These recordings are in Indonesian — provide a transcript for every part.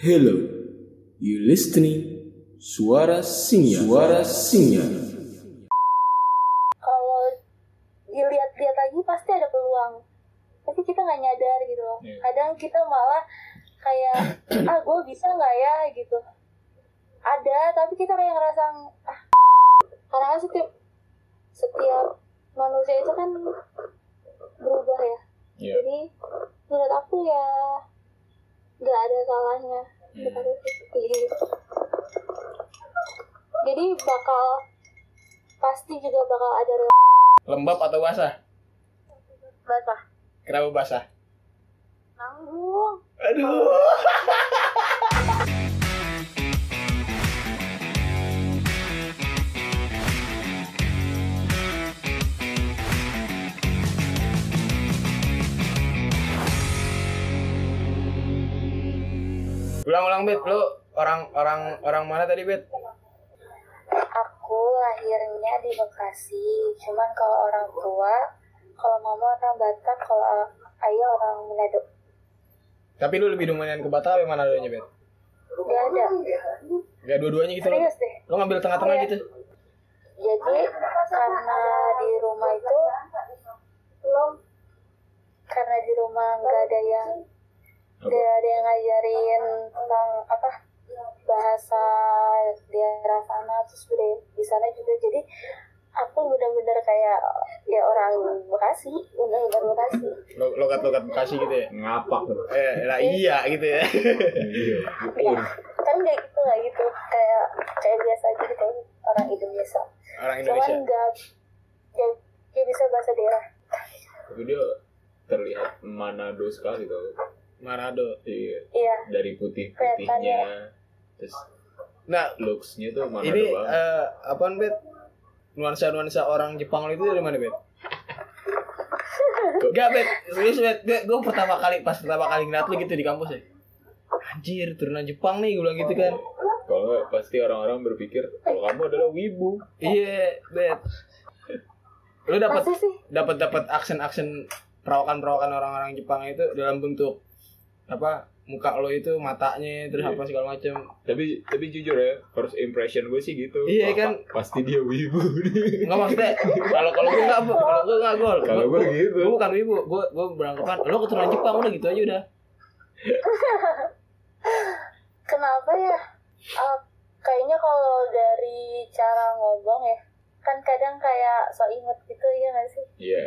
Hello, you listening? Suara Singa. Suara Singa. kalau dilihat-lihat lagi pasti ada peluang tapi kita nggak nyadar gitu loh Iya. kadang kita malah kayak ah gue bisa nggak ya gitu ada tapi kita kayak ngerasa ah karena setiap setiap manusia itu kan berubah ya Iya. jadi menurut aku ya nggak ada salahnya Hmm. kita jadi bakal pasti juga bakal ada Lembab atau basah? basah Kenapa basah? nanggung Aduh. Ulang-ulang bet, lu orang orang orang mana tadi bet? Aku lahirnya di Bekasi, cuman kalau orang tua, kalau mama orang Batak, kalau ayah orang Manado. Tapi lu lebih dominan ke Batak apa mana adanya bet? Dia ada. Gak dua-duanya gitu? Serius deh. Lu ngambil tengah-tengah gitu? Jadi karena di rumah itu belum karena di rumah nggak ada yang nggak ada yang ngajarin tentang apa bahasa daerah sana terus budaya di sana juga. Jadi aku benar-benar kayak ya orang Bekasi benar-benar Bekasi. Lo- Logat-logat Bekasi gitu ya? ngapak. Tuh Eh, lah iya. gitu ya. iya. Enggak, kan nggak gitu nggak gitu. Kayak kayak biasa aja gitu orang Indonesia. Orang cuman Indonesia. nggak ya, ya bisa bahasa daerah. Tapi dia terlihat Manado sekali tuh Manado. iya iya dari putih putihnya terus Nah, looksnya tuh Manado ini banget eh, apaan bet? Nuansa-nuansa orang Jepang itu dari mana bet? Gak bet, serius bet. Gue pertama kali pas pertama kali ngeliat lu gitu di kampus ya. Anjir, turunan Jepang nih gue bilang gitu kan. kalau nggak, pasti orang-orang berpikir kalau kamu adalah wibu Iya, bet. Lu dapat dapat dapat aksen-aksen perawakan-perawakan orang-orang Jepang itu dalam bentuk apa? Muka lo itu matanya terus Iya. apa segala macam. tapi tapi jujur ya first impression gue sih gitu Iya, Wah, kan? pa- pasti dia wibu Enggak maksudnya kalau kalau gue enggak kalau gue enggak gol. Kalau gua gitu. Gue bukan ibu, gue gue beranggapan lo keturunan Jepang udah gitu aja udah. kenapa ya Ah, kayaknya kalau dari cara ngomong ya kan kadang kayak so inget gitu ya nggak sih iya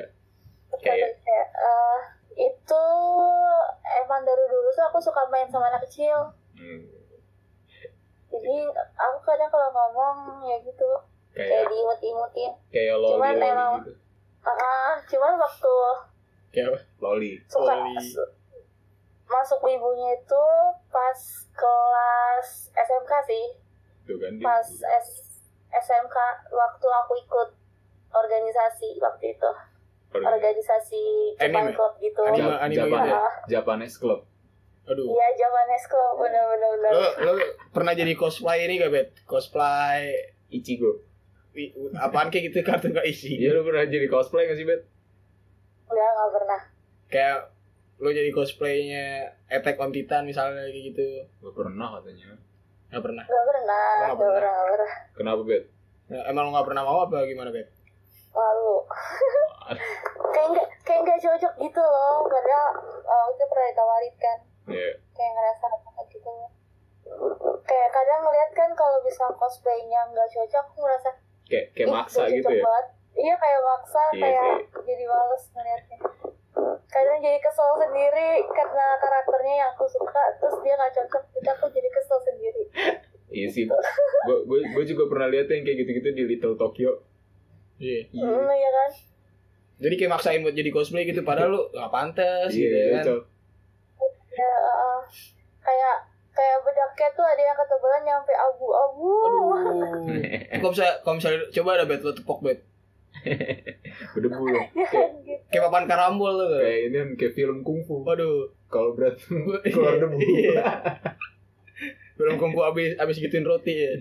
Terus Kayak- kayak eh, itu emang dari dulu tuh aku suka main sama anak kecil Hmm. jadi aku kadang kalau ngomong ya gitu kayak kayak diimut-imutin kayak loli Cuman loli emang- gitu ah cuman waktu Kayak apa? loli suka Loli. su- masuk ibunya itu pas kelas SMK sih tuh kan pas S SMK waktu aku ikut organisasi waktu itu. Organisasi Anime? Jepang Club gitu Anime, anime Japan-. Ah, Japanese club Aduh. Iya Japanese Club bener-bener bener. Lo lo pernah jadi cosplay ini gak bet? Cosplay Ichigo i- apaan kayak gitu kartu gak isi? Iya lu pernah jadi cosplay gak sih Bet? Enggak nggak pernah. Kayak lo jadi cosplaynya Attack on Titan misalnya kayak gitu. Gak pernah katanya Gak pernah. Nggak pernah. Nggak pernah. Nggak pernah. Kenapa Bet? Ya, emang lo gak pernah mau apa gimana bet? Malu. kayak nggak kayak nggak cocok gitu loh. Padahal uh, itu pernah ditawarin kan. Iya Kayak ngerasa apa gitu. Kayak kadang ngeliat kan kalau bisa cosplaynya nggak cocok, aku ngerasa Kayak kayak "Ih, maksa gitu ya Banget. Iya kayak maksa, Iya kayak sih. jadi males ngeliatnya. Kadang jadi kesel sendiri karena karakternya yang aku suka, terus dia nggak cocok, jadi aku jadi kesel sendiri. Iya sih Gue gue gue juga pernah lihat yang kayak gitu-gitu di Little Tokyo Iya. Hmm, iya kan? Jadi kayak maksain buat jadi cosplay gitu padahal lu gak pantas gitu Iya kan. cocok Ya, uh, kayak kayak bedaknya tuh ada yang ketebalan nyampe abu-abu. Aduh. Kalau misalnya, kalau misalnya coba ada bet lo tepok bet. Berdebu loh Ya kan gitu. Kayak papan karambol tuh. Kayak ini kan kayak film kungfu Waduh. Kalau berantem keluar debu Iya. Belum kumpul abis abis gituin roti ya.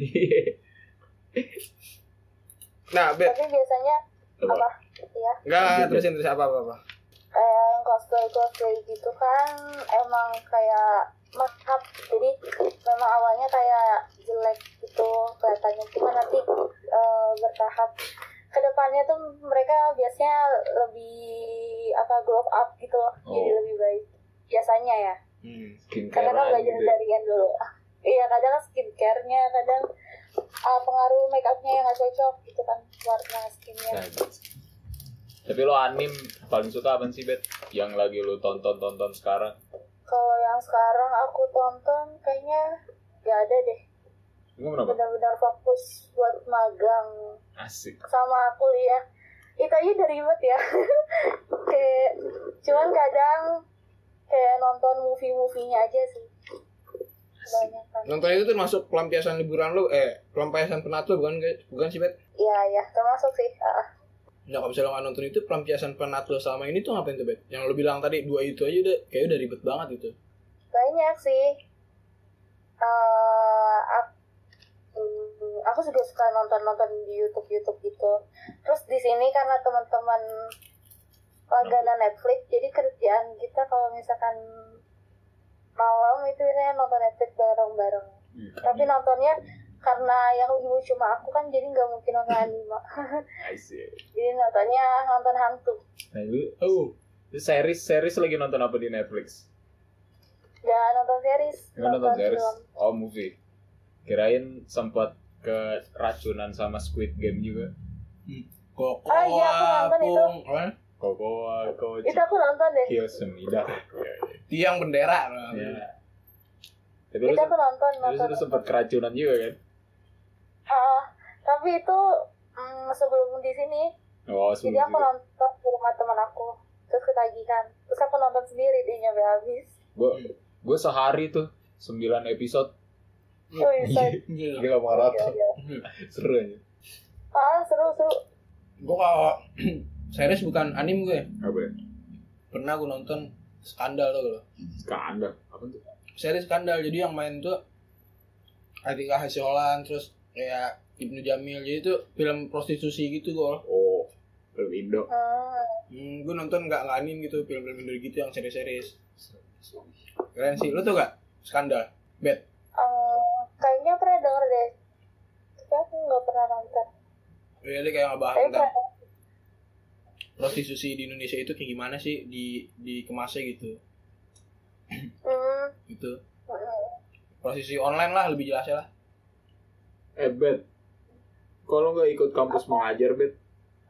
Nah, bet. Tapi biasanya Apa? apa? Ya, Enggak, terusin terus apa apa apa. kayak yang cosplay cosplay gitu kan emang kayak make up jadi emang awalnya kayak jelek gitu kelihatannya cuma nanti eh, bertahap ke depannya tuh mereka biasanya lebih apa glow up gitu loh jadi Oh. lebih baik biasanya ya Hmm. kadang kan Skincare belajar gitu. dari yang dulu iya kadang skincare-nya kadang uh, pengaruh make up-nya yang gak cocok gitu kan warna skinnya Nah, gitu. Tapi lo anim paling suka apa sih Bet? Yang lagi lo tonton-tonton sekarang? kalau yang sekarang aku tonton kayaknya gak ada deh benar-benar fokus buat magang Asik. sama kuliah itu aja udah ribet ya kayak cuman kadang kayak nonton movie-movienya aja sih Nonton itu tuh masuk pelampiasan liburan lu, eh pelampiasan penat lu bukan? Bukan sih bet? iya iya termasuk sih ah. Nah kalau misalnya nggak nonton itu pelampiasan penat selama ini tuh ngapain tuh bet? Yang lu bilang tadi dua itu aja udah kayak udah ribet banget gitu. banyak sih eh aku, aku juga suka nonton-nonton di YouTube YouTube gitu terus di sini karena teman-teman langganan Netflix jadi kerjaan kita kalau misalkan malam itu biasanya nonton Netflix bareng-bareng tapi nontonnya karena yang ibu cuma aku kan jadi nggak mungkin nonton anime jadi nontonnya nonton hantu Nah, lu, Oh, series series lagi nonton apa di Netflix? nggak nonton series Nggak nonton series? film Oh, movie. Kirain sempat keracunan sama Squid Game juga. koko, Ah, iya, aku nonton itu. apa? Kokoa, Koji, itu aku nonton deh. Kyosemida. Tiang bendera. Ya. Tapi lu, itu aku nonton nonton lu sempat keracunan juga kan? Ah, tapi itu mm, sebelum di sini Oh, jadi aku sebelum nonton di rumah teman aku. Terus ketagihan. Terus aku nonton sendiri dia nyampe habis. Gue gue sehari tuh 9 episode. Oh bisa Iya. gila maraton. Seru aja. Ah seru seru. Gue kalau series bukan anim gue. apa ya Pernah gue nonton skandal tuh lo. skandal apa tuh Series skandal jadi yang main tuh Atika Hasyolan terus kayak Ibnu Jamil jadi itu film prostitusi gitu gue. oh film Indo hmm. Gue nonton nggak nggak anim gitu film-film Indo gitu yang series-series. Keren sih, lu tuh gak skandal? Bet. eh, kayaknya pernah denger deh tapi aku nggak pernah nonton Ya, dia kayak ngebahas tentang prostitusi di Indonesia itu kayak gimana sih di dikemasnya gitu. hmm. Gitu. hmm. Prostitusi online lah lebih jelasnya lah. eh bet kalau nggak ikut kampus mengajar bet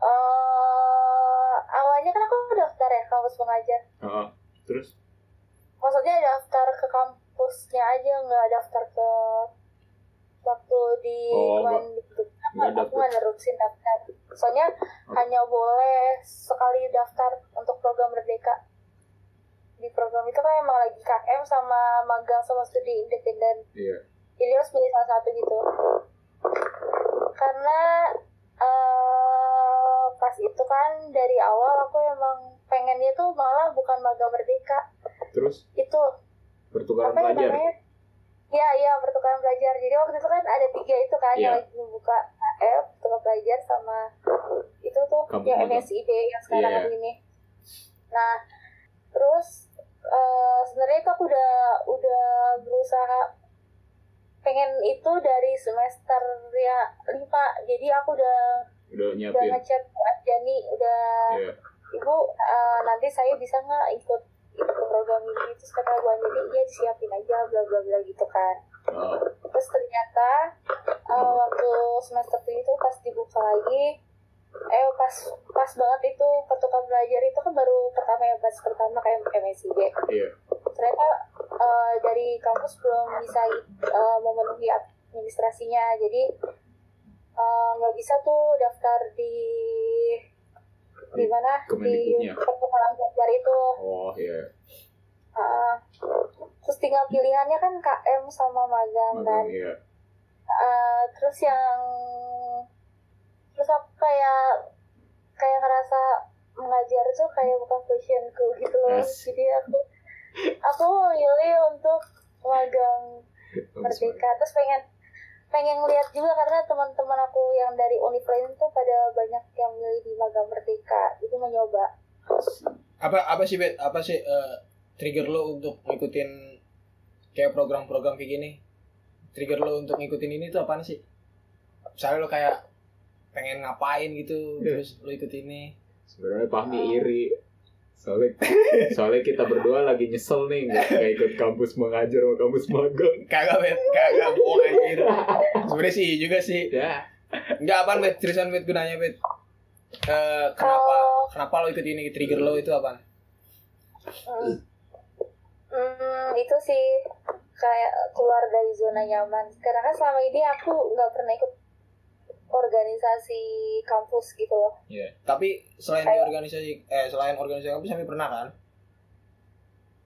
Eh, awalnya kan aku daftar ya kampus pengajar Heeh. terus maksudnya daftar ke kampusnya aja nggak daftar ke waktu di Oh, kemarin di nggak aku nerusin daftar. Soalnya hanya boleh sekali daftar untuk program merdeka. Di program itu kan emang lagi KM sama magang sama studi independen. Iya. Jadi harus pilih salah satu gitu. Karena eh pas itu kan dari awal aku emang pengennya tuh malah bukan magang merdeka. Terus? Itu. Pertukaran apa ya? Iya, iya, pertukaran pelajar. Jadi waktu itu kan ada tiga itu kan Iya. yang lagi membuka AF, pertukaran pelajar sama itu tuh Kampus yang. MSIB yang sekarang ada ini. Nah, terus eh, sebenarnya itu aku udah udah berusaha pengen itu dari semester ya lima. Jadi aku udah udah udah nyiapin ngechat Jani udah iya ibu eh, nanti saya bisa nggak ikut ikut program ini terus kata Bu Anjani iya disiapin aja bla bla bla gitu kan Oh, terus ternyata eh, waktu semester itu pas dibuka lagi eh pas pas banget itu pertukaran belajar itu kan baru pertama ya pas pertama kayak MSIB iya. Ternyata eh, dari kampus belum bisa eh, memenuhi administrasinya. Jadi nggak bisa tuh daftar di di mana? Di pertukaran belajar itu. Oh iya Ah, terus tinggal pilihannya kan KM sama magang magang kan iya. Ah, terus yang terus aku kayak kayak ngerasa mengajar tuh kayak bukan passionku gitu loh. Yes. jadi aku aku milih untuk magang merdeka. terus pengen pengen ngeliat juga karena teman-teman aku yang dari univ lain tuh pada banyak yang milih di magang merdeka. Jadi mau nyoba Apa apa sih bet? Apa sih eh, trigger lo untuk ngikutin kayak program-program kayak gini? trigger lo untuk ngikutin ini tuh apaan sih misalnya lo kayak pengen ngapain gitu Iya. terus lo ikut ini Sebenarnya Fahmi iri. Soalnya soalnya kita berdua lagi nyesel nih nggak nggak ikut kampus mengajar sama kampus magang. kagak bet kagak bohong anjir sebenarnya sih juga sih Ya. Enggak apaan bet seriusan bet gunanya bet Eh, kenapa Oh. kenapa lo ikut ini trigger lo itu apaan Hmm. Hmm, itu sih kayak keluar dari zona nyaman. Karena kan selama ini aku nggak pernah ikut organisasi kampus gitu loh. Iya. tapi selain di organisasi eh selain organisasi kampus sampai pernah kan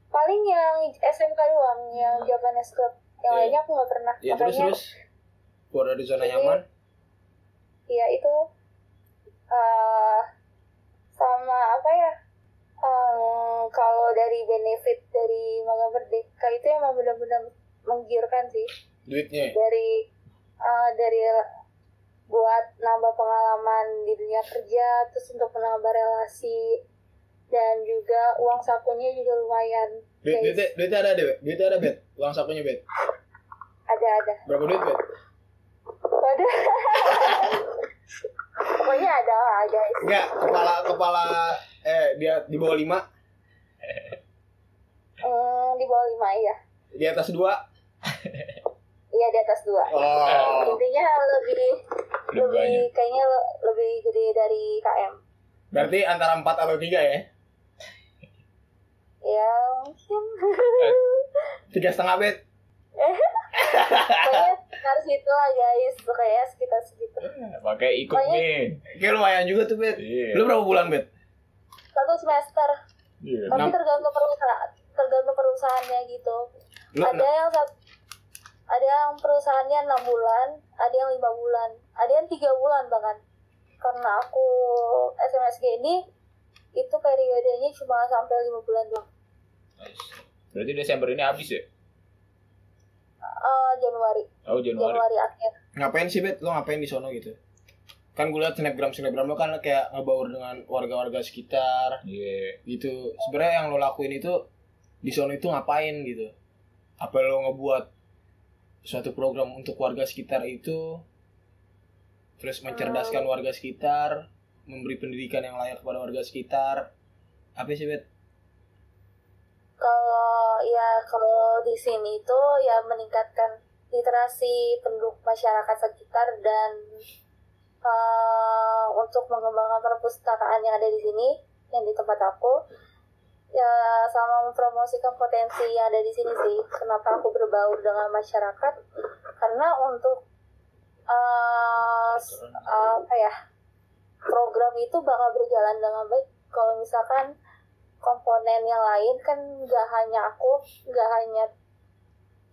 Paling yang SMK doang, yang Japanese Club. Yang Iya. lainnya aku nggak pernah. ya terus Makanya, terus keluar dari zona Jadi- nyaman ya itu eh sama apa ya? Em, kalau dari benefit dari magang merdeka itu emang benar-benar menggiurkan sih. duitnya. Dari eh, dari buat nambah pengalaman di dunia kerja terus untuk menambah relasi dan juga uang sakunya juga lumayan. Duit duitnya duitnya ada deh bet duitnya ada bet? Uang sakunya bet? Ada ada. Berapa duit bet? Ada pokoknya ada lah guys. Enggak kepala kepala eh dia di bawah lima. Hmm, di bawah lima ya di atas dua. Iya di atas dua. Oh. Intinya lebih Lebih lebih banyak. kayaknya le- lebih gede dari KM berarti antara empat atau tiga ya? Ya mungkin. Tiga setengah bet. Pokoknya harus itu lah guys. Pokoknya sekitar segitu. Pakai ikut Pokoknya- nih. Kayak lumayan juga tuh bet. Iya. lu berapa bulan bet satu semester. Iya. tapi tergantung perusahaan tergantung perusahaannya gitu. Lu ada yang sat- ada yang perusahaannya enam bulan ada yang lima bulan ada yang tiga bulan bahkan. Karena aku SMSG ini itu periodenya cuma sampai lima bulan doang. Nice. Berarti Desember ini habis ya? Eh, Januari. Oh Januari. Januari akhir. Ngapain sih bet? Lo ngapain di sono gitu kan gue liat snapgram snapgram lo kan kayak ngebaur dengan warga-warga sekitar. Iya. gitu. Sebenarnya yang lo lakuin itu di sono itu ngapain gitu? Apa lo ngebuat suatu program untuk warga sekitar itu? Terus mencerdaskan warga sekitar memberi pendidikan yang layak kepada warga sekitar. Apa sih bet? Kalau ya kalau di sini itu ya meningkatkan literasi penduduk masyarakat sekitar dan eh, untuk mengembangkan perpustakaan yang ada di sini yang di tempat aku ya sama mempromosikan potensi yang ada di sini sih. Kenapa aku berbaur dengan masyarakat? Karena untuk eh, s- apa ya program itu bakal berjalan dengan baik. Kalau misalkan komponen yang lain kan nggak hanya aku nggak hanya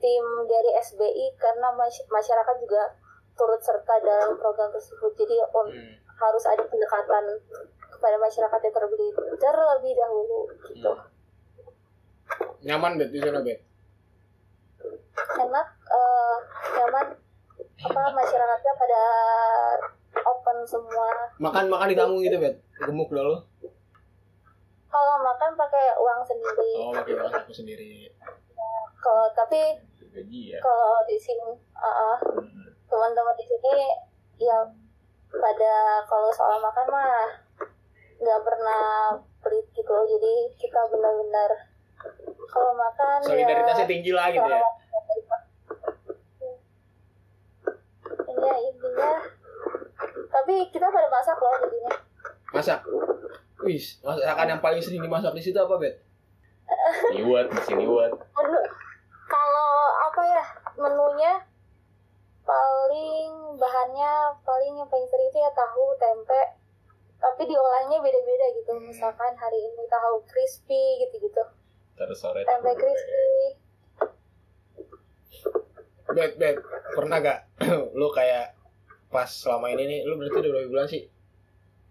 tim dari SBI karena mas- masyarakat juga turut serta dalam program tersebut. Jadi on- Hmm. harus ada pendekatan kepada masyarakat yang terlebih terlebih dahulu gitu. Nyaman bet di sana bet? Enak eh, nyaman. Apa masyarakatnya pada open semua. Makan makan di kamu gitu bet? Gemuk dah lo? Kalau makan pakai uang sendiri. Oh pakai uang aku sendiri. Kalau tapi Gaji ya. kalau di sini uh, uh, teman-teman di sini ya pada kalau soal makan mah nggak pernah pelit gitu loh. Jadi kita benar-benar kalau makan solidaritasnya ya, tinggi lah gitu ya. Ya intinya. Tapi kita pada masak loh di sini. Masak? Wis masakan yang paling sering dimasak di situ apa bet Liwat, masih liwat. menu kalau apa ya menunya paling bahannya paling yang paling sering itu ya tahu tempe. Tapi diolahnya beda-beda gitu. Misalkan hari ini tahu crispy gitu-gitu. Terus sore. tempe crispy bet bet. Pernah gak? Lu kayak pas selama ini nih lu berarti udah berapa bulan sih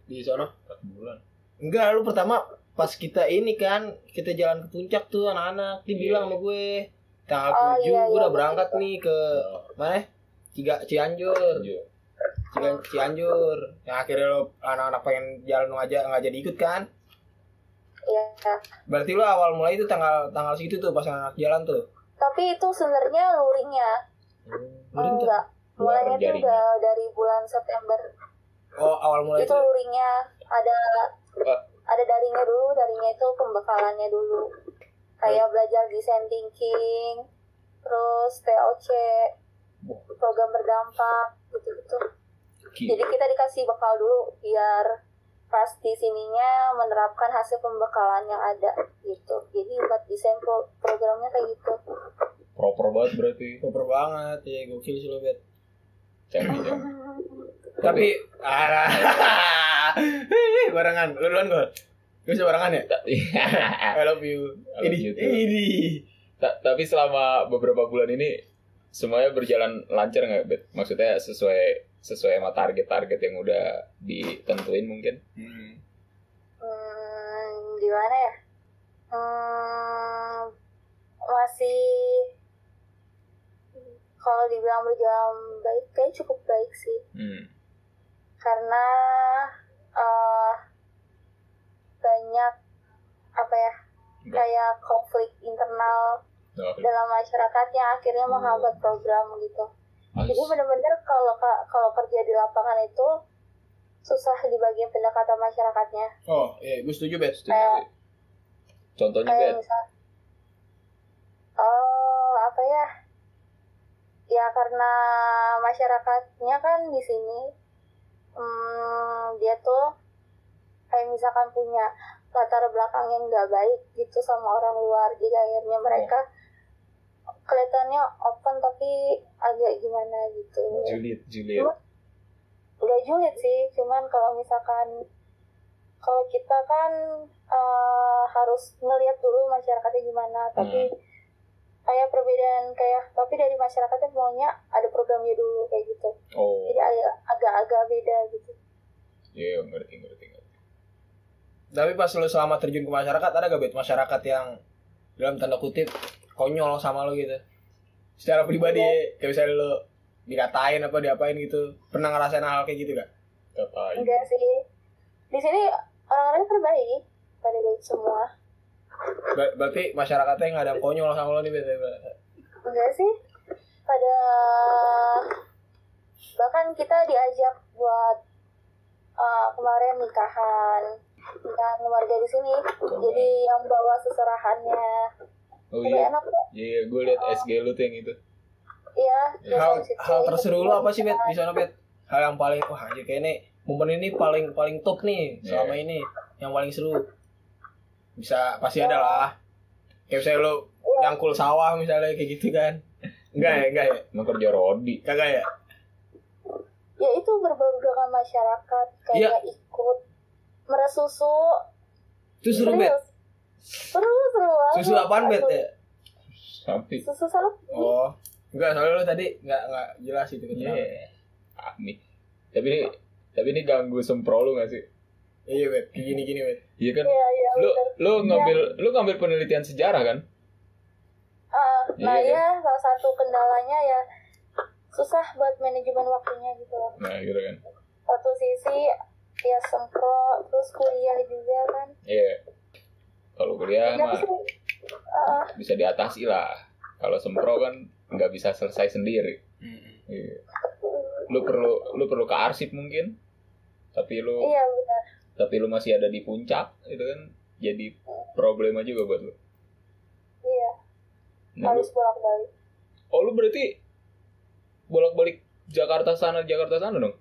di sono? Empat bulan. enggak lu pertama pas kita ini kan kita jalan ke puncak tuh anak-anak dia Iya. bilang sama gue. Tanggal Oh, 7 iya, gue iya, udah berangkat betul. nih ke mana Ciga, Cianjur. Lanjut. Cian- Cianjur. Yang akhirnya lo anak-anak pengen jalan aja nggak jadi ikut kan? Ya berarti lo awal mulai itu tanggal tanggal segitu tuh pas anak jalan tuh? Tapi itu sebenarnya luringnya. Udah enggak? enggak mulainya tuh udah dari bulan September. Oh, awal mulai itu itu. luringnya. Ada ada daringnya dulu daringnya itu pembekalannya dulu. Kayak belajar design thinking terus TOC program berdampak gitu gitu jadi kita dikasih bekal dulu biar pas di sininya menerapkan hasil pembekalan yang ada gitu jadi buat desain pro- programnya kayak gitu Proper banget berarti. Super banget. Ya, gokil sih lo, Bet. Tapi ah, barengan. Lu duluan gue. Gue barengan ya? I love you. I love Ini, you ini. Ta- Tapi selama beberapa bulan ini semuanya berjalan lancar nggak, Bet? Maksudnya sesuai sesuai sama target-target yang udah ditentuin mungkin? Hmm. hmm, gimana ya hmm, masih kalau dibilang berjalan baik kayak cukup baik sih Hmm. karena eh, banyak apa ya kayak konflik internal Oh, dalam masyarakat yang akhirnya menghambat program gitu. Jadi benar-benar kalau ka- kalau kerja di lapangan itu susah di bagian pendekatan masyarakatnya. Oh, iya, gue setuju, Bet. Kayak Contohnya, kayak Bet? misal, oh apa ya? Ya karena masyarakatnya kan di sini, hmm, dia tuh kayak misalkan punya latar belakang yang nggak baik gitu sama orang luar, jadi akhirnya mereka kelihatannya open tapi agak gimana gitu. Juliet, Juliet. Nggak julid sih, cuman kalau misalkan kalau kita kan eh, harus ngelihat dulu masyarakatnya gimana, tapi kayak perbedaan kayak tapi dari masyarakatnya maunya ada programnya dulu kayak gitu. Oh, Jadi agak agak-agak beda gitu. iya ngerti, ngerti, ngerti. Tapi pas lo selama terjun ke masyarakat, ada gak, Bet? Masyarakat yang dalam tanda kutip konyol sama lo gitu? Secara pribadi, kayak misalnya lo dikatain apa diapain gitu. Pernah ngerasain hal kayak gitu gak? Katain. Enggak sih. Di sini orang-orangnya terbaik, pada baik semua. Ber- berarti masyarakatnya nggak ada konyol sama lo nih, Bet? Enggak sih. Pada bahkan kita diajak buat uh, kemarin nikahan nikahan keluarga di sini. Jadi yang bawa seserahannya. Oh iya, enak kok. iya gue liat SG lu tuh yang itu. Iya. Hal, desain situ. hal terseru lo apa sih, Bet? Di sana, Bet? Hal yang paling, wah anjir kayak ini, momen ini paling paling top nih selama Iya. ini. Yang paling seru. Bisa, pasti ada lah. Kayak misalnya lo nyangkul sawah misalnya kayak gitu kan. Enggak ya, enggak ya? Emang kerja Rodi. Kagak ya? Ya itu berbau dengan masyarakat kayak Iya. ikut meres susu. Itu seru, Bet. Seru seru banget. Susu apaan, Bet ya? Sapi. Susu sapi. Oh. Enggak, soalnya lo tadi enggak enggak jelas itu Iya. keterangan. Ah, nih. Tapi ini tapi ini ganggu sempro lu gak sih? Iya, Bet. Kayak gini-gini, Bet. Iya kan? Iya iya Lu bener. lu ngambil lu ngambil penelitian sejarah kan? Ah, nah Iya, ya salah satu kendalanya ya susah buat manajemen waktunya gitu loh. Nah, gitu kan. Satu sisi ya sempro terus kuliah juga kan. Iya. Kalau kuliah Ya, mah. Ah, bisa diatasi lah. Kalau sempro kan nggak bisa selesai sendiri. Iya. Lu perlu lu perlu ke arsip mungkin. Tapi lu iya benar. tapi lu masih ada di puncak itu kan jadi problema juga buat lu. Iya Nah, harus bolak balik. oh lu berarti bolak-balik Jakarta sana Jakarta sana dong?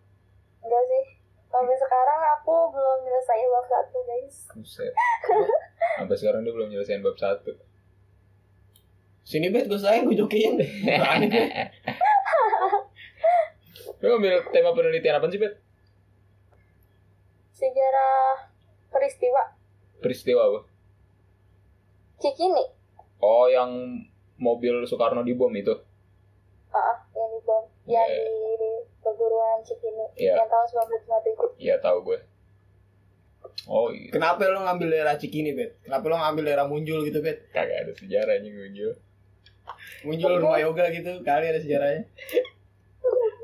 Enggak sih. Sampai sekarang aku belum nyelesain bab satu guys. Buset. Sampai sekarang dia belum nyelesain bab satu. Sini, Bet, gue sayang, gue jokiin. Bet. Lu ngambil tema penelitian apa sih, Bet? Sejarah peristiwa Peristiwa apa? Cikini. Oh, yang mobil Soekarno dibom itu. Ah, yang di bom, yang Iya. di perguruan Cikini, Iya. yang tahun 1957. Iya, tahu gue. Oh, iya. Kenapa lo ngambil daerah Cikini, Bet? Kenapa lo ngambil daerah Muncul gitu, Bet? Kagak ada sejarahnya gue. Muncul rumah yoga gitu, kali ada sejarahnya.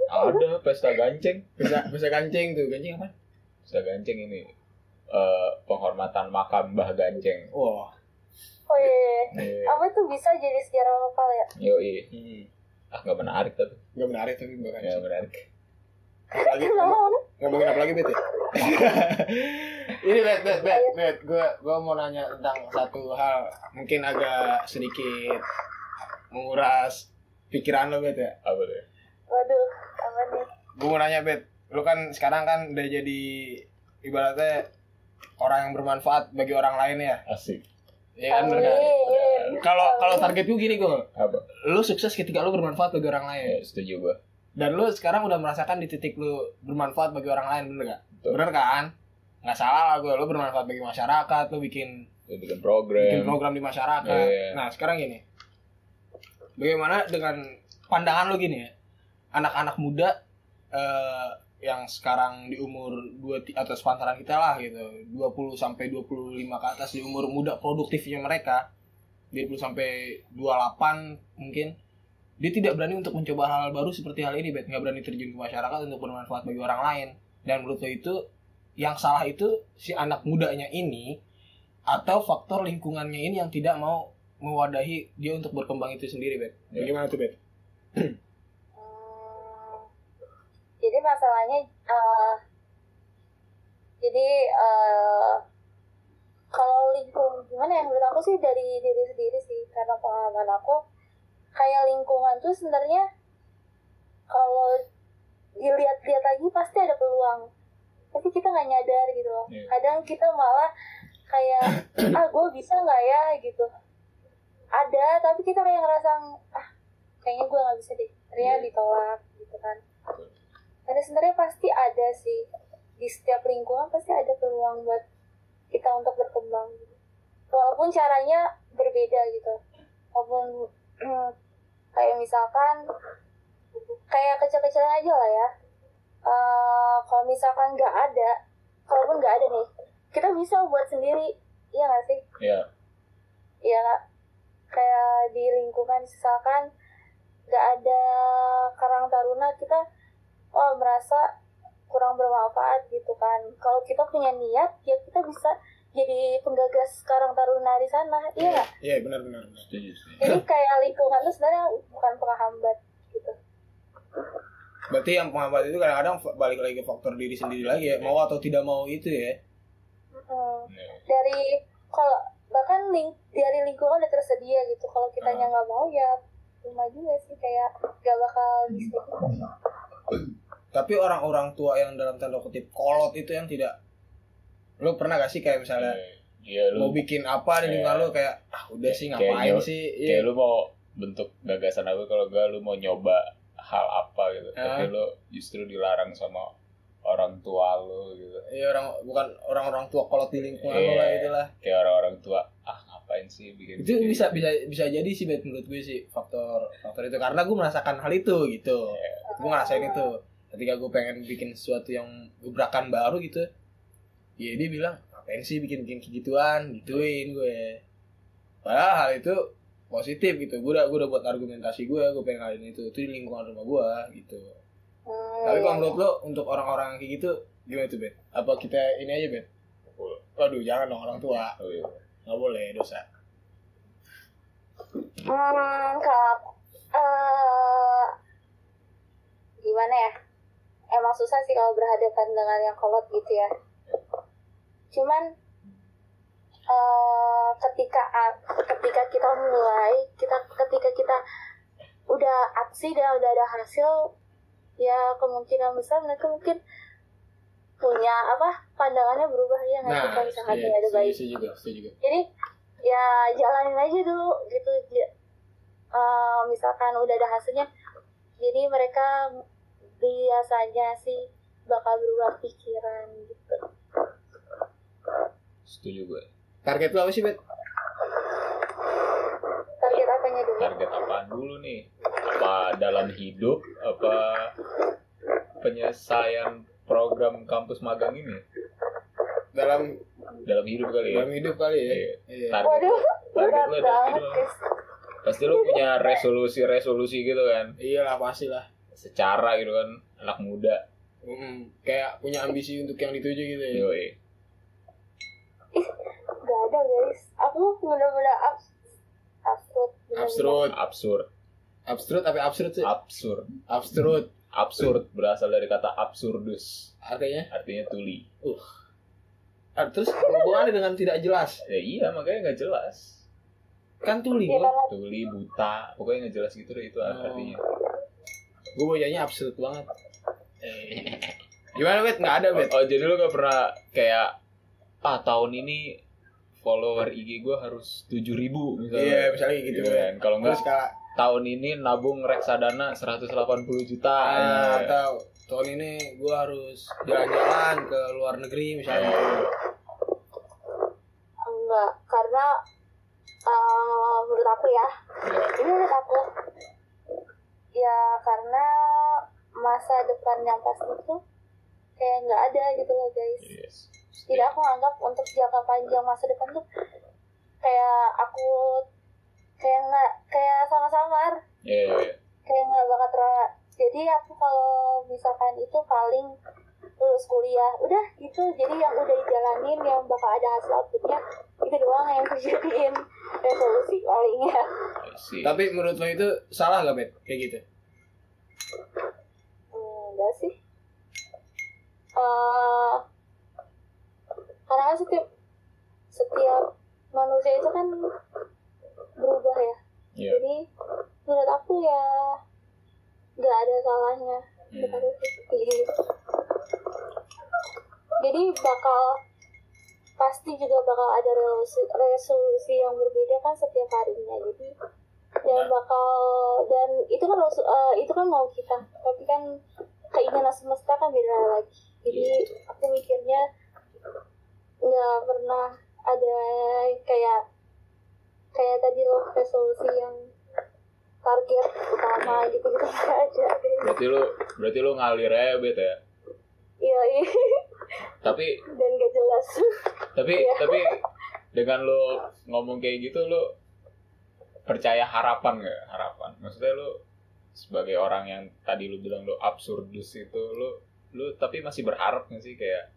Ada pesta ganceng. Bisa bisa kancing tuh, kancing apa? Pesta ganceng ini eh penghormatan makam Mbah Ganceng. Wah. Oh iya, iya. Iya. apa tuh bisa jadi sejarah lokal ya? Yoi. Hmm. Ah nggak menarik tapi Gak menarik tapi bukan. nggak menarik Lagi ngomong- ngomongin apa lagi bet ya? Ini bet bet bet bet. Gue gue mau nanya tentang satu hal mungkin agak sedikit menguras pikiran lo bet ya. apa tuh Waduh, apa nih? Gue mau nanya bet, lo kan sekarang kan udah jadi ibaratnya orang yang bermanfaat bagi orang lain ya. asik Ya kan bener kan? Kalau kalau target gue gini gue, apa lu sukses ketika lu bermanfaat bagi orang lain. ya, setuju gua Dan lu sekarang udah merasakan di titik lu bermanfaat bagi orang lain, bener gak? Betul. Bener kan? Nggak salah lah gue, lu bermanfaat bagi masyarakat, lu bikin Lu bikin program bikin program di masyarakat. Iya. Nah sekarang gini, bagaimana dengan pandangan lu gini ya, anak-anak muda eh, yang sekarang di umur dua atau sepantaran kita lah gitu, 20 sampai 25 ke atas di umur muda produktifnya mereka, 20 sampai 28 mungkin dia tidak berani untuk mencoba hal baru seperti hal ini, bet nggak berani terjun ke masyarakat untuk bermanfaat bagi orang lain. Dan menurut lo itu yang salah itu si anak mudanya ini atau faktor lingkungannya ini yang tidak mau mewadahi dia untuk berkembang itu sendiri, bet. Gimana tuh, bet? Jadi masalahnya eh, jadi eh, kalau lingkung gimana ya? Menurut aku sih dari diri sendiri sih. Karena pengalaman aku kayak lingkungan tuh sebenarnya kalau dilihat-lihat lagi pasti ada peluang. Tapi kita nggak nyadar gitu loh. Iya. kadang kita malah kayak ah gue bisa nggak ya? Gitu. Ada tapi kita kayak ngerasa ah kayaknya gue nggak bisa deh. Ternyata Iya. ditolak gitu kan karena sebenarnya pasti ada sih. Di setiap lingkungan pasti ada peluang buat kita untuk berkembang. Walaupun caranya berbeda gitu. Walaupun hmm, kayak misalkan kayak kecil-kecilan aja lah ya. Eh, kalau misalkan nggak ada kalaupun nggak ada nih kita bisa buat sendiri. Iya nggak sih? Ya ya nggak? kayak di lingkungan misalkan nggak ada karang taruna kita oh merasa kurang bermanfaat gitu kan kalau kita punya niat ya kita bisa jadi penggagas karang taruna di sana iya nggak Iya, benar benar. benar. jadi kayak lingkungan itu sebenarnya bukan penghambat gitu Berarti yang penghambat itu kadang-kadang balik lagi ke faktor diri sendiri lagi ya, mau atau tidak mau itu ya. Mm. Ya. dari kalau bahkan ling dari lingkungan udah tersedia gitu kalau kitanya nggak mau ya cuma juga sih kayak gak bakal bisa juga Tapi orang-orang tua yang dalam tanda kutip kolot itu yang tidak lu pernah gak sih kayak misalnya Iya lu mau bikin apa di lingkungan Iya. lu kayak ah udah sih Kayak ngapain nyo- sih? kayak iya. lu mau bentuk gagasan apa kalau gak lu mau nyoba hal apa gitu. Ah. tapi lu justru dilarang sama orang tua lu gitu. Iya, orang bukan orang-orang tua kolot di lingkungan lu Iya. lah itulah. kayak orang-orang tua ah ngapain sih bikin itu bikin- bisa bisa bisa jadi sih menurut gue sih faktor faktor itu. Karena gue merasakan hal itu gitu. Gue ngerasain itu ketika gue pengen bikin sesuatu yang gebrakan baru gitu ya dia bilang ngapain sih bikin bikin gituan gituin gue padahal hal itu positif gitu gue udah gue udah buat argumentasi gue gue pengen ngalahin itu itu di lingkungan rumah gue gitu Hmm, tapi kalau menurut lo untuk orang-orang yang kayak gitu gimana tuh Bet? apa kita ini aja Bet? waduh jangan dong orang tua oh, iya. nggak boleh dosa Hmm, kalau eh gimana ya? Emang susah sih kalau berhadapan dengan yang kolot gitu ya. Cuman eh ketika ketika kita mulai, kita ketika kita udah aksi dan udah ada hasil, ya kemungkinan besar mereka mungkin punya apa pandangannya berubah ya nggak sih nah kalau misalkan iya, ada baik. setuju juga setuju juga. Jadi ya jalanin aja dulu gitu eh, misalkan udah ada hasilnya jadi mereka biasanya sih bakal berubah pikiran gitu. Setuju gue. Target lo apa sih Bet? target apanya dulu? Target apaan dulu nih? Apa dalam hidup? Apa penyelesaian program kampus magang ini? Dalam dalam hidup kali ya? Dalam hidup kali ya? Iya. Iya. target waduh target berat lo dalam hidup pasti lo punya resolusi-resolusi gitu kan? Iya lah pasti lah. Secara gitu kan anak muda Mm, kayak punya ambisi untuk yang dituju gitu ya. yoi gak ada guys aku bener-bener abs absurd. Absurd. absurd Absurd apa absurd sih? Absurd. Absurd. Absurd berasal dari kata absurdus. Artinya? Artinya tuli. Ah, terus hubungannya dengan tidak jelas. Ya iya makanya nggak jelas. Kan tuli Ya Tuli, buta, pokoknya nggak jelas gitu deh itu Oh. artinya. Gue bacanya absurd banget. Eh. Gimana, Bet? Nggak ada, Bet. Oh jadi lu gak pernah kayak ah tahun ini follower IG gue harus 7000 ribu misalnya. Iya, misalnya gitu. Gitu kan. Kalau enggak kalau tahun ini nabung reksadana 180 juta. ah, Eh, atau tahun ini gue harus jalan-jalan ke luar negeri misalnya. eh, enggak karena eh, menurut aku ya ya. ini menurut aku ya karena masa depan yang pasti itu kayak nggak ada gitu loh guys Yes. jadi aku anggap untuk jangka panjang masa depan tuh kayak aku kayak nggak kayak samar-samar Iya, iya, iya. kayak nggak bakal ter jadi aku kalau misalkan itu paling lulus kuliah udah gitu jadi yang udah dijalanin yang bakal ada hasil outputnya itu doang yang dijadiin resolusi palingnya I see. Tapi menurut lo itu salah gak, Bet? Kayak gitu. hmm, enggak sih Eh, karena setiap setiap manusia itu kan berubah ya Iya. jadi menurut aku ya nggak ada salahnya Hmm. Jadi- bakal pasti juga bakal ada resolusi, resolusi yang berbeda kan setiap harinya. Jadi dan bakal dan itu kan eh, itu kan mau kita. Tapi kan keinginan semesta kan beda lagi. Jadi aku mikirnya nggak pernah ada kayak kayak tadi loh resolusi yang target utama gitu gitu ada. Berarti lu berarti lu ngalir aja bet ya. Iya iya. Tapi dan gak jelas. Tapi Iya. tapi dengan lu ngomong kayak gitu lu percaya harapan nggak? Harapan. Maksudnya lu sebagai orang yang tadi lu bilang lu absurdus itu lu lu tapi masih berharap nggak sih kayak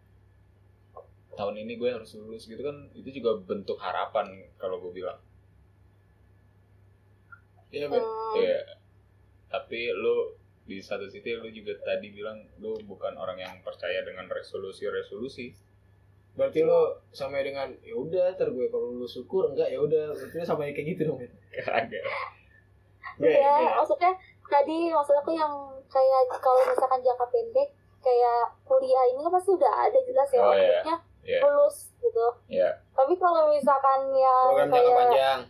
tahun ini gue harus lulus gitu kan? Itu juga bentuk harapan kalau gue bilang. Iya, Bet. Hmm, Iya. Tapi lu di satu sisi lu juga tadi bilang lu bukan orang yang percaya dengan resolusi-resolusi. Berarti lo sama dengan ya udah, ntar gue kalau lulus syukur enggak ya udah, berarti lo sama kayak gitu dong, Bet. Kagak. Ya maksudnya tadi maksud aku yang kayak kalau misalkan jangka pendek kayak kuliah ini kan pasti udah ada jelas ya Oh, maksudnya Iya. lulus gitu Ya. tapi kalau misalkan yang Program jangka kayak panjang.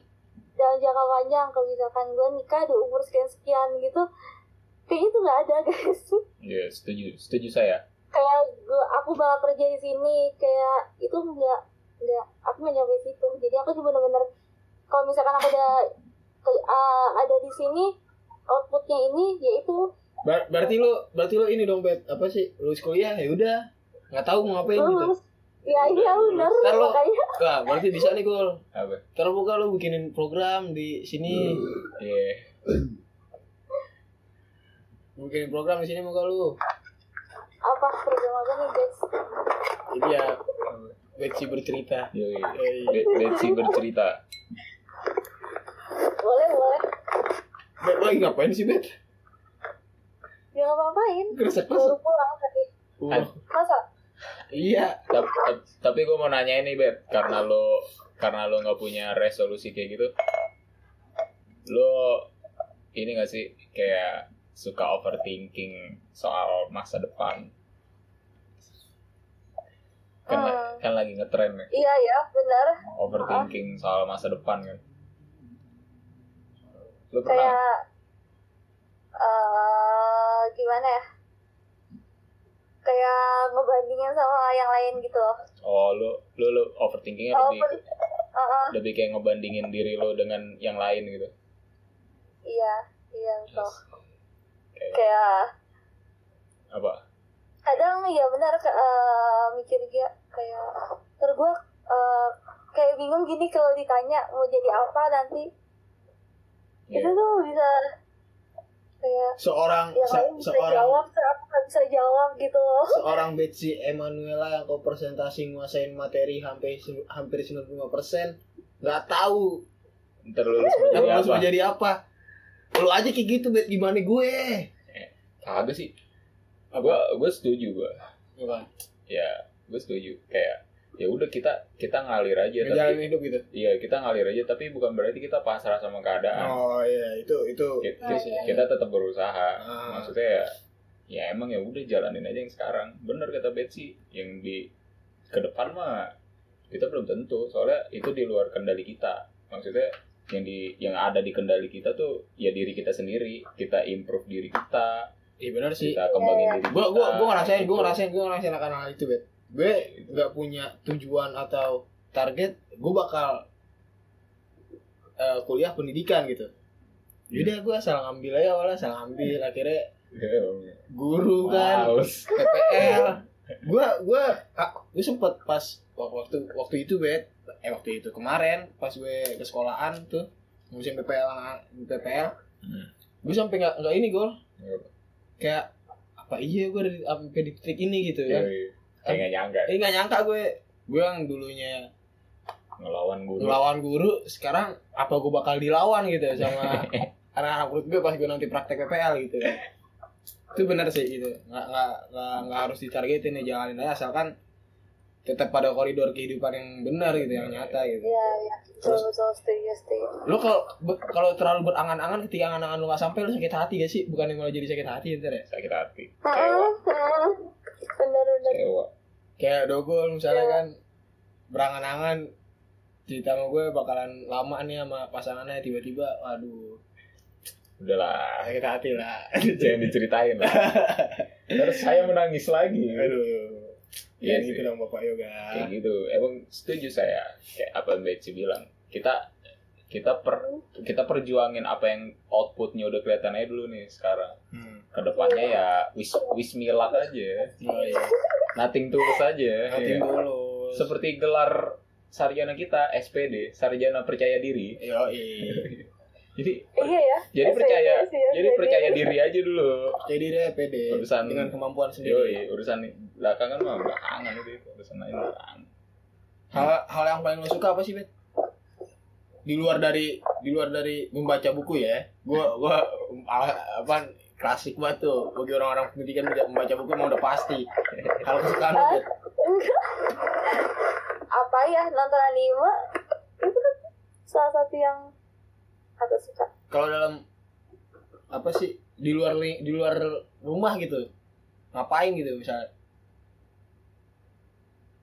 dalam jangka panjang kalau misalkan gue nikah di umur sekian sekian gitu kayak itu nggak ada guys Iya, setuju. Setuju saya. kayak gue aku bakal kerja di sini kayak itu nggak nggak aku nggak nyampe situ jadi aku cuma bener-bener kalau misalkan aku ada ke- ah, ada di sini outputnya ini yaitu Ber- berarti lo berarti lo ini dong, Bet. Apa sih? Lulus kuliah ya udah. Nggak tahu mau ngapain gitu. lulus ya iya bener Ntar lo- makanya Wah, berarti bisa nih, Gol. Apa? Kalau buka lo bikinin program di sini. Iya. Bikinin program di sini muka lu. apa program apa nih guys Jadi ya Betsy bercerita. Yoi. Be- Betsy bercerita. boleh boleh Bet lagi ngapain sih, Bet? ya apa-apain Kresek baru pulang tadi Uh, masa iya. tapi, tapi gue mau nanya ini bet karena lo karena lo nggak punya resolusi kayak gitu lo ini gak sih kayak suka overthinking soal masa depan. Kan, Hmm. kan lagi ngetren nih iya ya benar. Overthinking soal masa depan kan? Lo pernah? Kayak eh gimana ya? Kayak ngebandingin sama yang lain gitu loh. Oh lo lo lo overthinkingnya Oh, lebih pen- Heeh, lebih kayak ngebandingin diri lo dengan yang lain gitu? Iya iya betul kayak apa? kadang ya benar eh, mikir dia kayak terus gue eh, kayak bingung gini kalau ditanya mau jadi apa nanti. Iya. itu tuh bisa kayak Seorang yang se- lain bisa seorang jawab aku nggak bisa jawab gitu. Loh seorang Betsy Emanuela yang kau presentasi nguasain materi hampir hampir 95% nggak tahu ntar lulus menjadi harus apa? menjadi apa. Lu aja kayak gitu bet gimana gue Kagak sih. Gua gua setuju gua. Bukan. Ya, gue setuju. Kayak ya udah kita kita ngalir aja tapi ngejalanin hidup gitu iya kita ngalir aja tapi bukan berarti kita pasrah sama keadaan. oh iya itu itu Kita, itu sih. kita tetap berusaha. Ah. Maksudnya ya ya emang ya udah jalanin aja yang sekarang. Bener kata Betsy, yang di ke depan mah kita belum tentu soalnya itu di luar kendali kita. Maksudnya yang di yang ada di kendali kita tuh ya diri kita sendiri. Kita improve diri kita, iya benar sih kita kembangin diri kita. gue gue gue ngerasain gue Gitu. ngerasain gue ngerasain akan hal itu bet gue nggak punya tujuan atau target gue bakal eh, kuliah pendidikan gitu Yaudah gue asal ngambil aja awalnya asal ngambil akhirnya guru kan. PPL gue gue gue sempet pas waktu waktu itu bet eh waktu itu kemarin pas gue ke sekolahan tuh musim PPL PPL Hmm. gue sampai nggak nggak ini gol Iya. Kayak apa iya gue ada di- sampai di titik ini gitu ya. Yoi. Kayak gak nyangka. Eh nggak nyangka gue gue yang dulunya ngelawan guru. ngelawan guru sekarang apa gue bakal dilawan gitu sama anak-anak murid gue pas gue nanti praktek PPL gitu itu benar sih gitu. Nggak nggak nggak, nggak harus ditargetin ya jalanin aja. Asalkan tetap pada koridor kehidupan yang benar gitu yang nyata gitu Iya, iya. Betul, betul. Setuju, setuju. lo kalau kalau terlalu berangan-angan ketika angan-angan lo nggak sampai lo sakit hati gak sih bukan malah jadi sakit hati ntar ya Sakit hati. Kecewa. Bener, bener. Kecewa. kayak dogol misalnya kan berangan-angan cerita sama gue bakalan lama nih sama pasangannya tiba-tiba waduh Udahlah. sakit hati lah Jangan diceritain lah. Terus saya menangis lagi. aduh Iya ya sih. gitu dong bapak yoga Kayak gitu. Emang setuju saya. Kayak apa yang Betsy bilang. Kita kita per kita perjuangin apa yang outputnya udah kelihatan aja dulu nih sekarang. hmm. Ke depannya ya wis wis milat aja. oh iya Nothing tulus aja. hati ya. dulu Seperti gelar sarjana kita SPD, sarjana percaya diri. yo iya Jadi Iya ya. jadi SPD percaya sih, jadi SPD. percaya diri aja dulu. jadi dia pede Urusan- dengan kemampuan sendiri Yoi, urusan belakangan mah belakangan itu, itu urusan lain belakangan. hal hal yang paling lo suka apa sih bet di luar dari di luar dari membaca buku ya gua gua ah, apa klasik banget tuh bagi orang-orang pendidikan membaca- membaca buku emang udah pasti hal kesukaan lo bet Apa ya nonton anime? Itu kan salah satu yang aku suka. kalau dalam apa sih di luar di luar rumah gitu ngapain gitu misalnya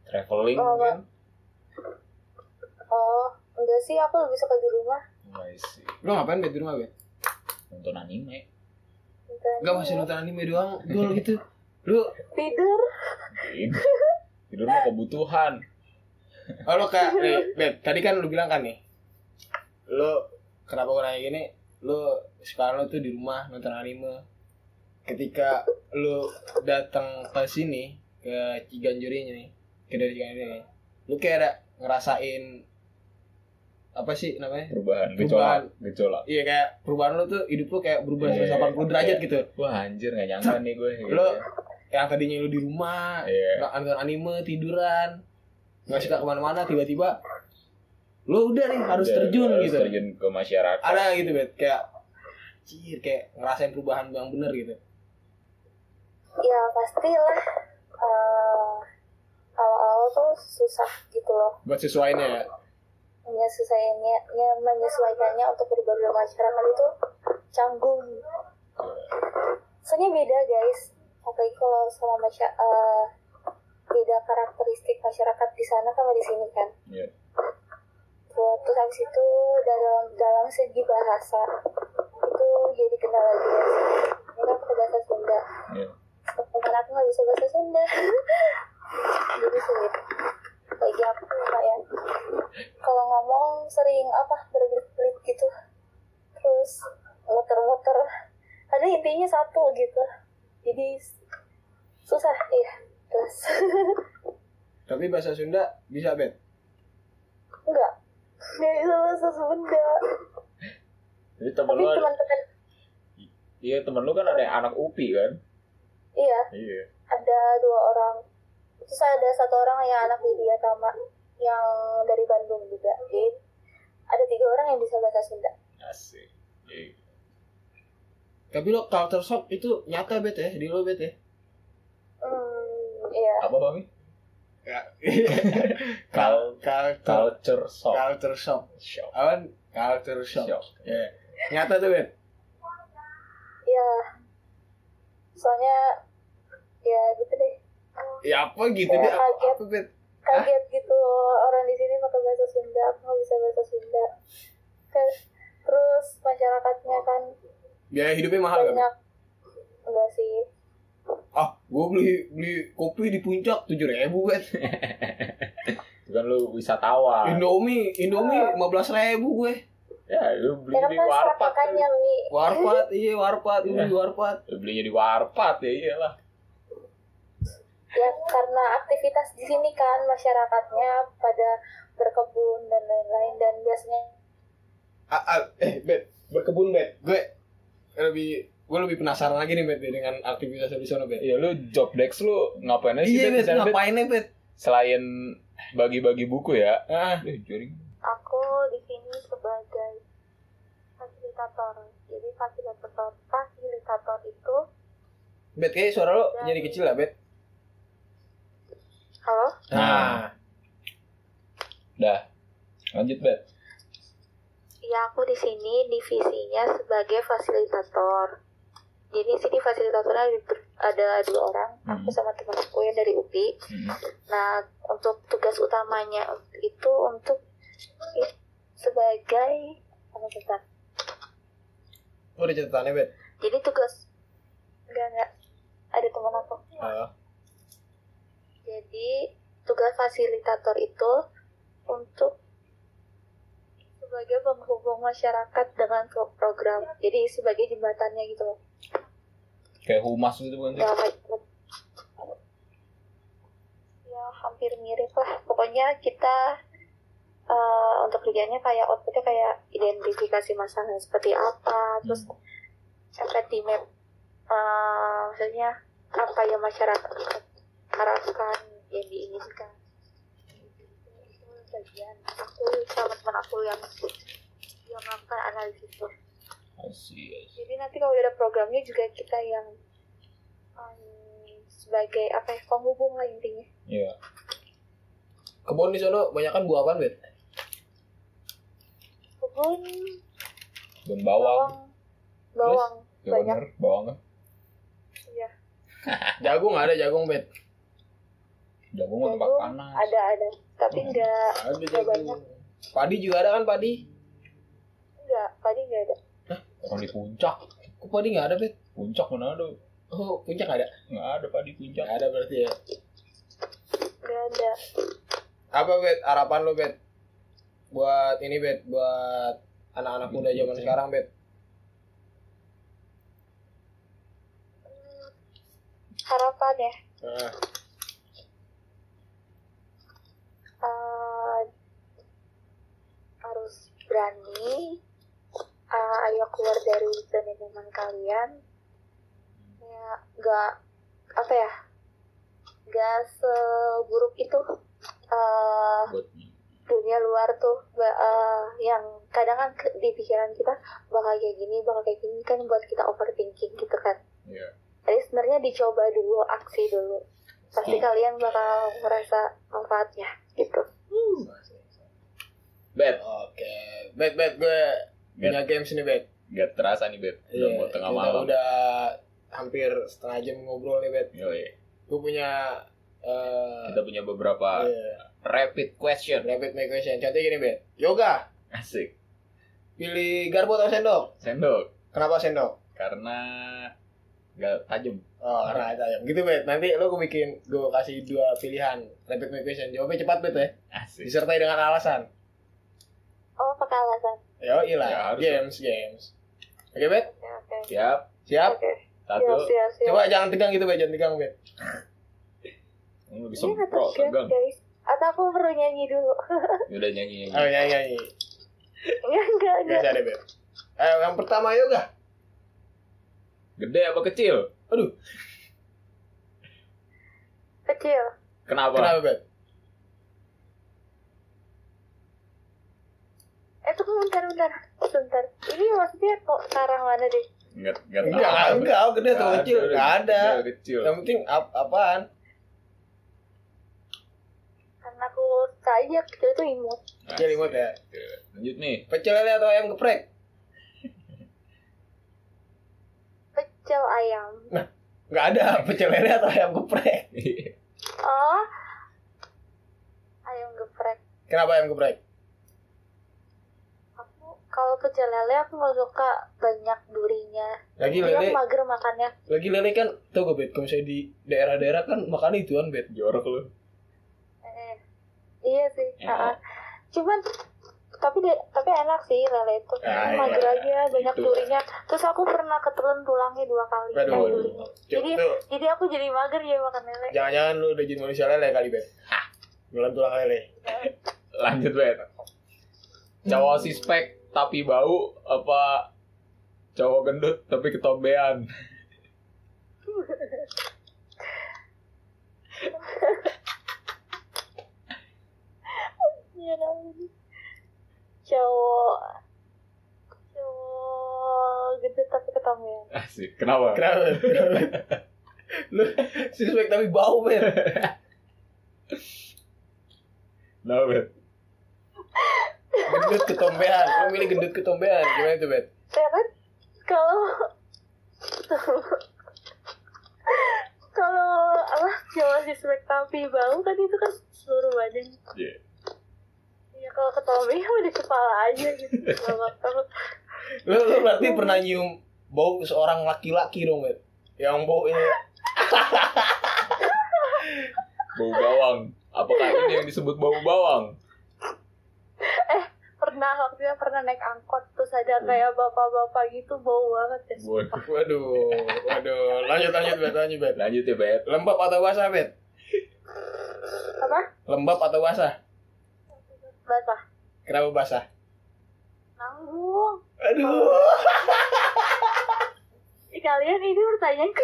Traveling Oh, kan? Oh, enggak sih. Aku lebih suka di rumah. I see. lo ngapain bet di rumah bet Nonton anime. Nonton Enggak masih nonton anime doang gol gitu lu Tidur. Tidur. Tidur mah kebutuhan. oh lo kayak eh, bet tadi kan lu bilang kan nih lo kenapa gue nanya gini lo sekarang lo tuh di rumah nonton anime ketika lo datang ke sini ke Ciganjur ini nih ke dari ini lu kayak ada ngerasain apa sih namanya Perubahan, Perubahan. gejolak, iya kayak perubahan lo tuh hidup lo kayak berubah Iya, 180 derajat iya. gitu Wah anjir gak nyangka nih gue. gitu. Lo- yang tadinya lu di rumah Iya. nggak nonton anime tiduran nggak suka ke mana-mana tiba-tiba lu udah nih harus Udah, terjun harus gitu Terjun ke masyarakat. ada gitu bet kayak cir kayak ngerasain perubahan yang bener gitu Ya pastilah. eh, awal-awal tuh susah gitu loh. buat sesuainya ya? Menyesuaikannya ya, menyesuaikannya untuk berbagai masyarakat itu canggung. Soalnya beda guys. Apalagi kalau sama masya eh, beda karakteristik masyarakat di sana sama di sini kan. Iya. Terus terus habis itu dalam dalam segi bahasa itu jadi kendala juga sih. Ini kan bahasa Sunda. Iya. teman aku nggak bisa bahasa Sunda jadi sulit bagi aku pak ya. Kalau ngomong sering apa berbelit-belit gitu. Terus muter-muter. Ada intinya satu gitu. Jadi susah iya. Terus. Tapi bahasa Sunda bisa bet? Enggak. Nggak bisa bahasa Sunda. Jadi temen tapi lu ada, teman-teman iya temen lu kan ada yang anak UPI kan? iya. Iya. ada dua orang terus ada satu orang yang anak Widya Tama yang dari Bandung juga jadi ada tiga orang yang bisa bahasa Sunda Asik. Iya. Tapi lo culture shock itu nyata bet ya di lo bet ya. Hmm, iya. Apa Bang? Ya. Kal- culture Culture shock. culture shock. Shock. Apa? Culture shock. Shock. Ya. Nyata tuh bet. Iya. Soalnya ya gitu deh. Ya apa gitu Ya, deh? Apa, kaget. apa bet? Kaget gitu orang di sini pakai bahasa Sunda, aku nggak bisa bahasa Sunda. Terus, masyarakatnya kan Biaya hidupnya mahal kan? banyak enggak sih Ah, gue beli beli kopi di puncak tujuh ribu. Itu kan lu wisatawan. Indomie, Indomie lima belas ribu gue. Ya, lu beli ya kan di pas warpat. mi Warpat, iya warpat, ini warpat. Lu belinya di warpat ya iyalah. Ya karena aktivitas di sini kan masyarakatnya pada berkebun dan lain-lain dan biasanya Ah, ah, eh bet, berkebun bet. Gue lebih gue lebih penasaran lagi nih bet dengan aktivitas di sana bet. Iya, lu job desk lu ngapain aja sih Iya Bet, bet, di sana, Bet? ngapain nih bet? Selain bagi-bagi buku ya. Ah, Eh, jaring. aku di sini sebagai fasilitator jadi fasilitator fasilitator itu bet kayak suara lo jadi kecil lah bet. Halo Nah, Dah. Lanjut, Bet. ya aku di sini divisinya sebagai fasilitator jadi sini fasilitatornya ada dua orang aku Hmm. sama teman aku yang dari UPI Hmm. Nah, untuk tugas utamanya itu untuk sebagai apa bentar. oh ada catatannya bet. Jadi tugas enggak enggak ada teman aku. Ah, fasilitator itu untuk sebagai penghubung masyarakat dengan pro- program. Jadi sebagai jembatannya gitu. Kayak humas gitu bukan? Ya, kayak- ya hampir mirip lah. Pokoknya kita eh, untuk kerjanya kayak outputnya kayak identifikasi masalah seperti apa, terus map, eh, maksudnya apa yang masyarakat harapkan yang diinginkan. Bagian aku sama teman aku yang yang melakukan analisis itu. I see, I see. Jadi nanti kalau udah ada programnya juga kita yang um, sebagai apa ya penghubung lah intinya. Iya. kebun di sana banyak kan buah apaan bet? Kebun Bun bawang. bawang, bawang Ya banyak. bener, bawang kan. Iya. Jagung ada jagung bet. Jagung mah tempat Jagung panas. ada ada, tapi enggak Ada enggak banyak. Padi juga ada kan padi? Enggak, tadi enggak ada. Orang di puncak. Kok padi nggak ada bet? Puncak mana ada? Oh puncak ada? Nggak ada padi puncak. Nggak ada berarti ya. Enggak ada. Apa bet? Harapan lo bet? Buat ini bet, buat anak-anak muda zaman sekarang bet. Hmm, harapan ya. Nah, eh, harus berani eh, ayo keluar dari zona nyaman kalian. Ya nggak apa ya nggak seburuk itu eh, Buat dunia luar tuh eh, yang kadang kan di pikiran kita bakal kayak gini bakal kayak gini kan buat kita overthinking gitu kan. Iya. jadi sebenarnya dicoba dulu aksi dulu. Pasti Hmm. kalian bakal merasa manfaatnya gitu Bet, Oke, bet bet gue punya games nih bet. gak terasa nih Bet. Udah mau tengah kita malam. Udah hampir setengah jam ngobrol nih bet. Yoi. Gue punya eh Kita punya beberapa iya, rapid question. rapid my question. Contohnya gini bet. Yoga, Asik. pilih garpu atau sendok? Sendok. Kenapa sendok? Karena gak tajam. Oh, karena ayam. Gitu bet. Nanti lo gue bikin, gue kasih dua pilihan rapid my question. Jawabnya cepat bet ya. Asik. Disertai dengan alasan. Oh Yo, ilah. Ya, harus games, games. Oke bet? oke oke Siap. Siap? oke Satu. siap siap siap Coba jangan tegang gitu bet, jangan tegang bet. Ini bisa nggak pro, tegang, guys atau aku perlu nyanyi dulu Udah nyanyi nyanyi. Oh, nyanyi nyanyi. enggak enggak enggak Bisa deh bet. Eh, yang pertama yoga. Gede apa kecil? Aduh, kecil Kenapa? kenapa bet? Eh tunggu bentar bentar bentar ini maksudnya kok sekarang mana deh Enggak enggak tahu. Enggak, enggak, gede atau kecil, enggak ada. Kecil. Yang penting ap apaan? karena aku saja kecil itu imut Kecil imut ya. Lanjut nih. Pecel lele atau ayam geprek? pecel ayam Enggak ada pecel lele atau ayam geprek. oh ayam geprek Kenapa ayam geprek? Kalau pecel lele aku nggak suka banyak durinya Lagi Jadi lele, aku mager makannya lagi lele kan tau gak bet? Kalau misalnya di daerah-daerah kan makan itu kan bet. Jorok lu. eh, iya sih Ya. ah, ah. cuman tapi de- tapi enak sih lele itu Ah, mager iya. aja banyak Gitu. durinya terus aku pernah ketelan tulangnya dua kali eh, durinya. jadi Tuh, jadi aku jadi mager ya makan lele jangan-jangan lu udah jadi manusia lele kali bet. Jualan tulang lele. Lanjut, Bet. Cowok sispek tapi bau apa cowok gendut tapi ketombean? Iya namanya. cowok cowok gede tapi ketombean Asik. Kenapa? Kenapa? Kenapa? lu suspek tapi bau bet. Kenapa, Bet? Gendut gendut ketombean. Gimana itu bet? ya kan kalau kalau apa cowok suspek tapi bau kan itu kan seluruh badan Iya. ya kalau ketombean udah di kepala aja gitu Lu, lu berarti pernah nyium bau seorang laki-laki dong bet? Yang bau ini Bau bawang. Apakah ini yang disebut bau bawang? Pernah naik angkot terus ada kayak bapak-bapak gitu bau banget ya Waduh. Waduh, waduh. Lanjut, lanjut, bet, lanjut, bet. Lanjut ya, Bet. Lembab atau basah, bet? apa Lembab atau basah? basah Kenapa basah? nanggung Aduh. Kalian ini pertanyaan ke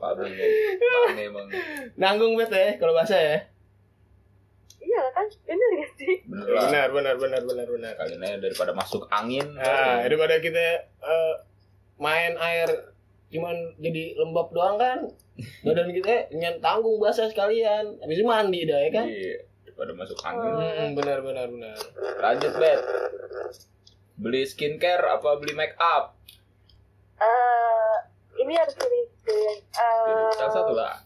Parah nih. Parah emang. Nanggung, bet ya, kalau basah ya. Iya kan bener gak sih. Benar, benar, benar, benar, benar. Kalian aja daripada masuk angin. Nah, daripada kita eh, main air cuman jadi lembab doang kan badan kita nyan tanggung basah sekalian habis itu mandi dah ya kan Iya. Daripada masuk angin. hmm, benar benar benar Lanjut, Bet. Beli skincare apa beli make up? eh ini harus pilih eh Salah satu lah.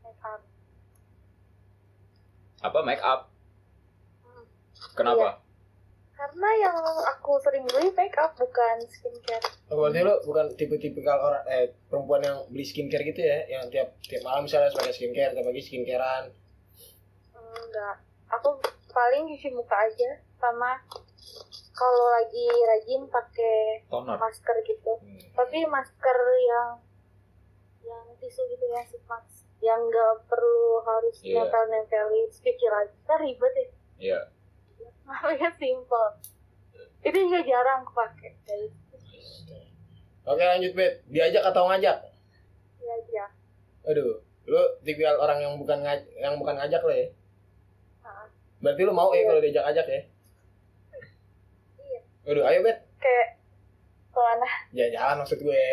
make up. Apa make up? Hmm. Kenapa? karena yang aku sering beli make up bukan skincare oh, berarti lo bukan tipe-tipikal orang eh perempuan yang beli skincare gitu ya yang tiap tiap malam misalnya pakai skincare tiap pagi skincarean enggak aku paling cuci muka aja sama kalau lagi rajin pakai Toner. masker gitu Hmm. tapi masker yang yang tisu gitu ya sih mas yang nggak perlu harus Iya. nempel nempelin cuci lagi kan ribet ya. Iya. namanya simple. Itu juga jarang kayak gitu oke lanjut bet diajak atau ngajak? Ya aja aduh lo tipikal orang yang bukan ngaj yang bukan ngajak lo ya? Nah, berarti lo mau ya kalau diajak ajak ya? Iya. aduh ayo bet kayak ke mana? Jalan maksud gue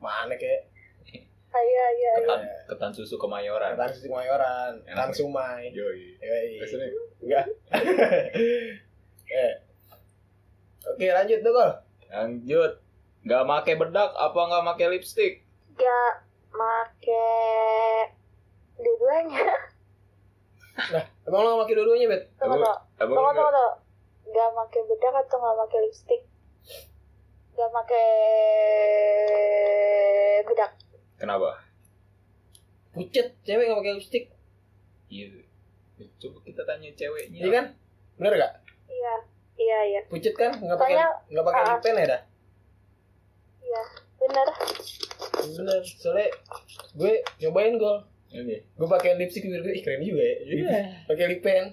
mana kek saya ya Ketan, ketan susu kemayoran. Tan Susi Kemayoran, Enak Tan ya? Sumai. Yoi. Yoi. Terus ini, Enggak. eh. Oke, lanjut tuh, Kol. Lanjut. Nggak make bedak apa nggak make lipstick? gak make dua-duanya Nah, emang lo gak pakai dua-duanya, Bet? tunggu tunggu tunggu nggak- tunggu tunggu gak make bedak atau gak make lipstick gak make bedak Kenapa? Pucet, cewek gak pakai lipstick. Iya. Coba kita tanya ceweknya. Iya kan? Bener gak? iya iya iya Pucet kan? Gak pakai nggak pakai Ah. lip pen ya dah? iya bener Bener, soalnya gue cobain gol. Ini Gue pakai lipstick biar gue ih keren juga ya. Iya. Pakai lip pen,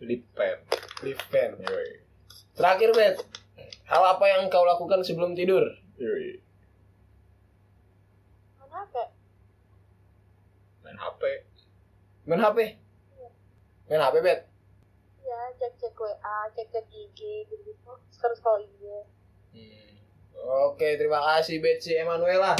lip pen. lip pen. Yoi. Terakhir, Bet. Hal apa yang kau lakukan sebelum tidur? Yoi. mana apa Main HP. Main HP. Main HP, Bet. ya cek cek wa cek cek IG gitu gitu terus kalau IG Hmm. Oke, terima kasih Betsy Emanuela.